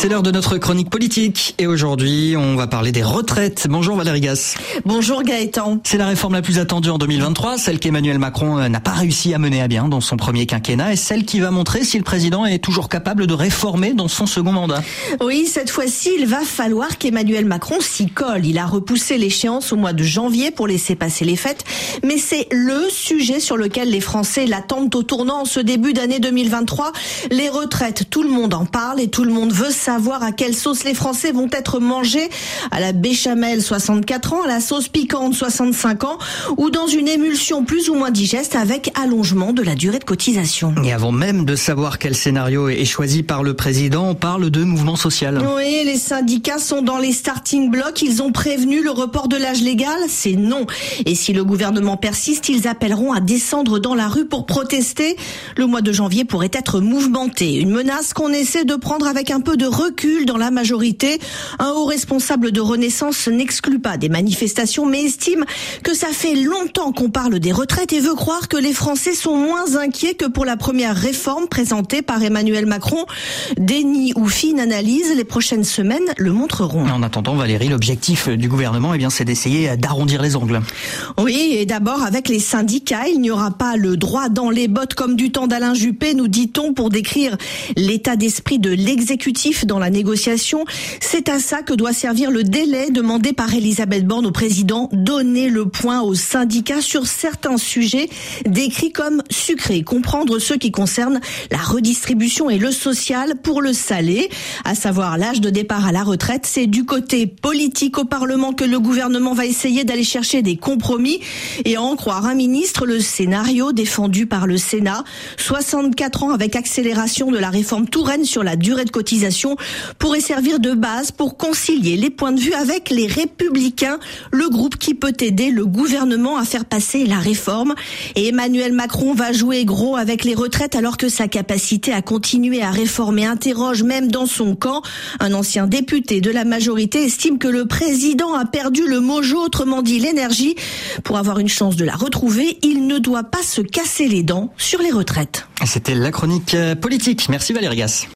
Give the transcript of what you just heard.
C'est l'heure de notre chronique politique et aujourd'hui on va parler des retraites. Bonjour Valérie Gas. Bonjour Gaëtan. C'est la réforme la plus attendue en 2023, celle qu'Emmanuel Macron euh, n'a pas réussi à mener à bien dans son premier quinquennat et celle qui va montrer si le président est toujours capable de réformer dans son second mandat. Oui, cette fois-ci il va falloir qu'Emmanuel Macron s'y colle. Il a repoussé l'échéance au mois de janvier pour laisser passer les fêtes, mais c'est le sujet sur lequel les Français l'attendent au tournant en ce début d'année 2023. Les retraites, tout le monde en parle et tout le monde veut savoir savoir à quelle sauce les Français vont être mangés, à la béchamel 64 ans, à la sauce piquante 65 ans, ou dans une émulsion plus ou moins digeste avec allongement de la durée de cotisation. Et avant même de savoir quel scénario est choisi par le président, on parle de mouvement social. Oui, les syndicats sont dans les starting blocks. Ils ont prévenu le report de l'âge légal, c'est non. Et si le gouvernement persiste, ils appelleront à descendre dans la rue pour protester. Le mois de janvier pourrait être mouvementé. Une menace qu'on essaie de prendre avec un peu de recul dans la majorité. Un haut responsable de Renaissance n'exclut pas des manifestations, mais estime que ça fait longtemps qu'on parle des retraites et veut croire que les Français sont moins inquiets que pour la première réforme présentée par Emmanuel Macron. Déni ou fine analyse, les prochaines semaines le montreront. En attendant, Valérie, l'objectif du gouvernement, eh bien, c'est d'essayer d'arrondir les ongles. Oui, et d'abord avec les syndicats, il n'y aura pas le droit dans les bottes comme du temps d'Alain Juppé, nous dit-on, pour décrire l'état d'esprit de l'exécutif dans la négociation. C'est à ça que doit servir le délai demandé par Elisabeth Borne au président, donner le point aux syndicats sur certains sujets décrits comme sucrés, comprendre ceux qui concernent la redistribution et le social pour le salé, à savoir l'âge de départ à la retraite. C'est du côté politique au Parlement que le gouvernement va essayer d'aller chercher des compromis et à en croire un ministre, le scénario défendu par le Sénat, 64 ans avec accélération de la réforme Touraine sur la durée de cotisation pourrait servir de base pour concilier les points de vue avec les républicains, le groupe qui peut aider le gouvernement à faire passer la réforme. Et Emmanuel Macron va jouer gros avec les retraites alors que sa capacité à continuer à réformer interroge même dans son camp. Un ancien député de la majorité estime que le président a perdu le mojo, autrement dit l'énergie. Pour avoir une chance de la retrouver, il ne doit pas se casser les dents sur les retraites. C'était la chronique politique. Merci Valérie.